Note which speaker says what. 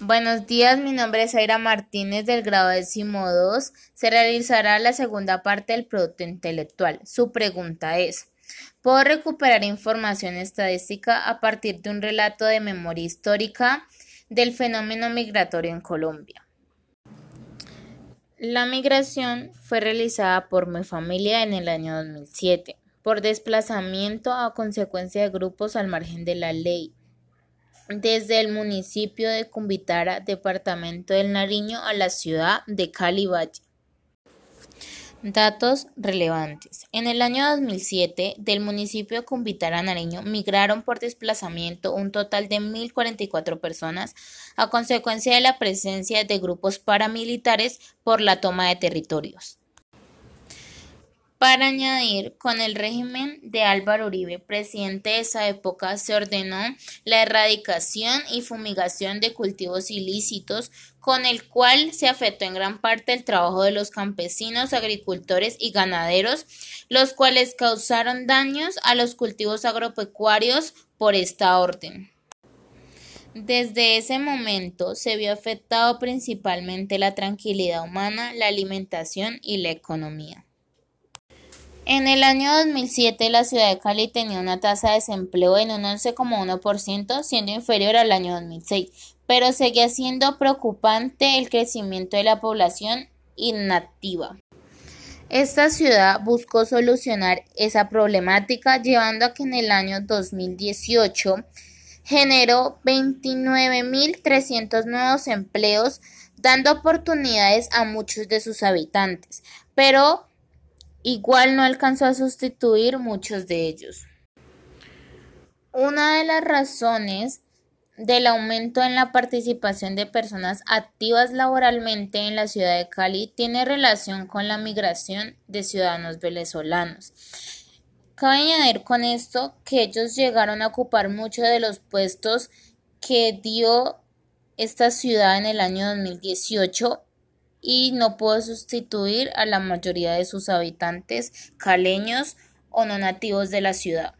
Speaker 1: Buenos días, mi nombre es Aira Martínez del grado décimo 2. Se realizará la segunda parte del producto intelectual. Su pregunta es, ¿puedo recuperar información estadística a partir de un relato de memoria histórica del fenómeno migratorio en Colombia? La migración fue realizada por mi familia en el año 2007, por desplazamiento a consecuencia de grupos al margen de la ley desde el municipio de Cumbitara, departamento del Nariño, a la ciudad de Cali Valle. Datos relevantes. En el año 2007, del municipio de Cumbitara Nariño migraron por desplazamiento un total de 1.044 personas a consecuencia de la presencia de grupos paramilitares por la toma de territorios. Para añadir, con el régimen de Álvaro Uribe, presidente de esa época, se ordenó la erradicación y fumigación de cultivos ilícitos, con el cual se afectó en gran parte el trabajo de los campesinos, agricultores y ganaderos, los cuales causaron daños a los cultivos agropecuarios por esta orden. Desde ese momento se vio afectado principalmente la tranquilidad humana, la alimentación y la economía. En el año 2007, la ciudad de Cali tenía una tasa de desempleo en un 11,1%, siendo inferior al año 2006, pero seguía siendo preocupante el crecimiento de la población inactiva. Esta ciudad buscó solucionar esa problemática llevando a que en el año 2018 generó 29.300 nuevos empleos, dando oportunidades a muchos de sus habitantes, pero igual no alcanzó a sustituir muchos de ellos. Una de las razones del aumento en la participación de personas activas laboralmente en la ciudad de Cali tiene relación con la migración de ciudadanos venezolanos. Cabe añadir con esto que ellos llegaron a ocupar muchos de los puestos que dio esta ciudad en el año 2018 y no pudo sustituir a la mayoría de sus habitantes caleños o no nativos de la ciudad.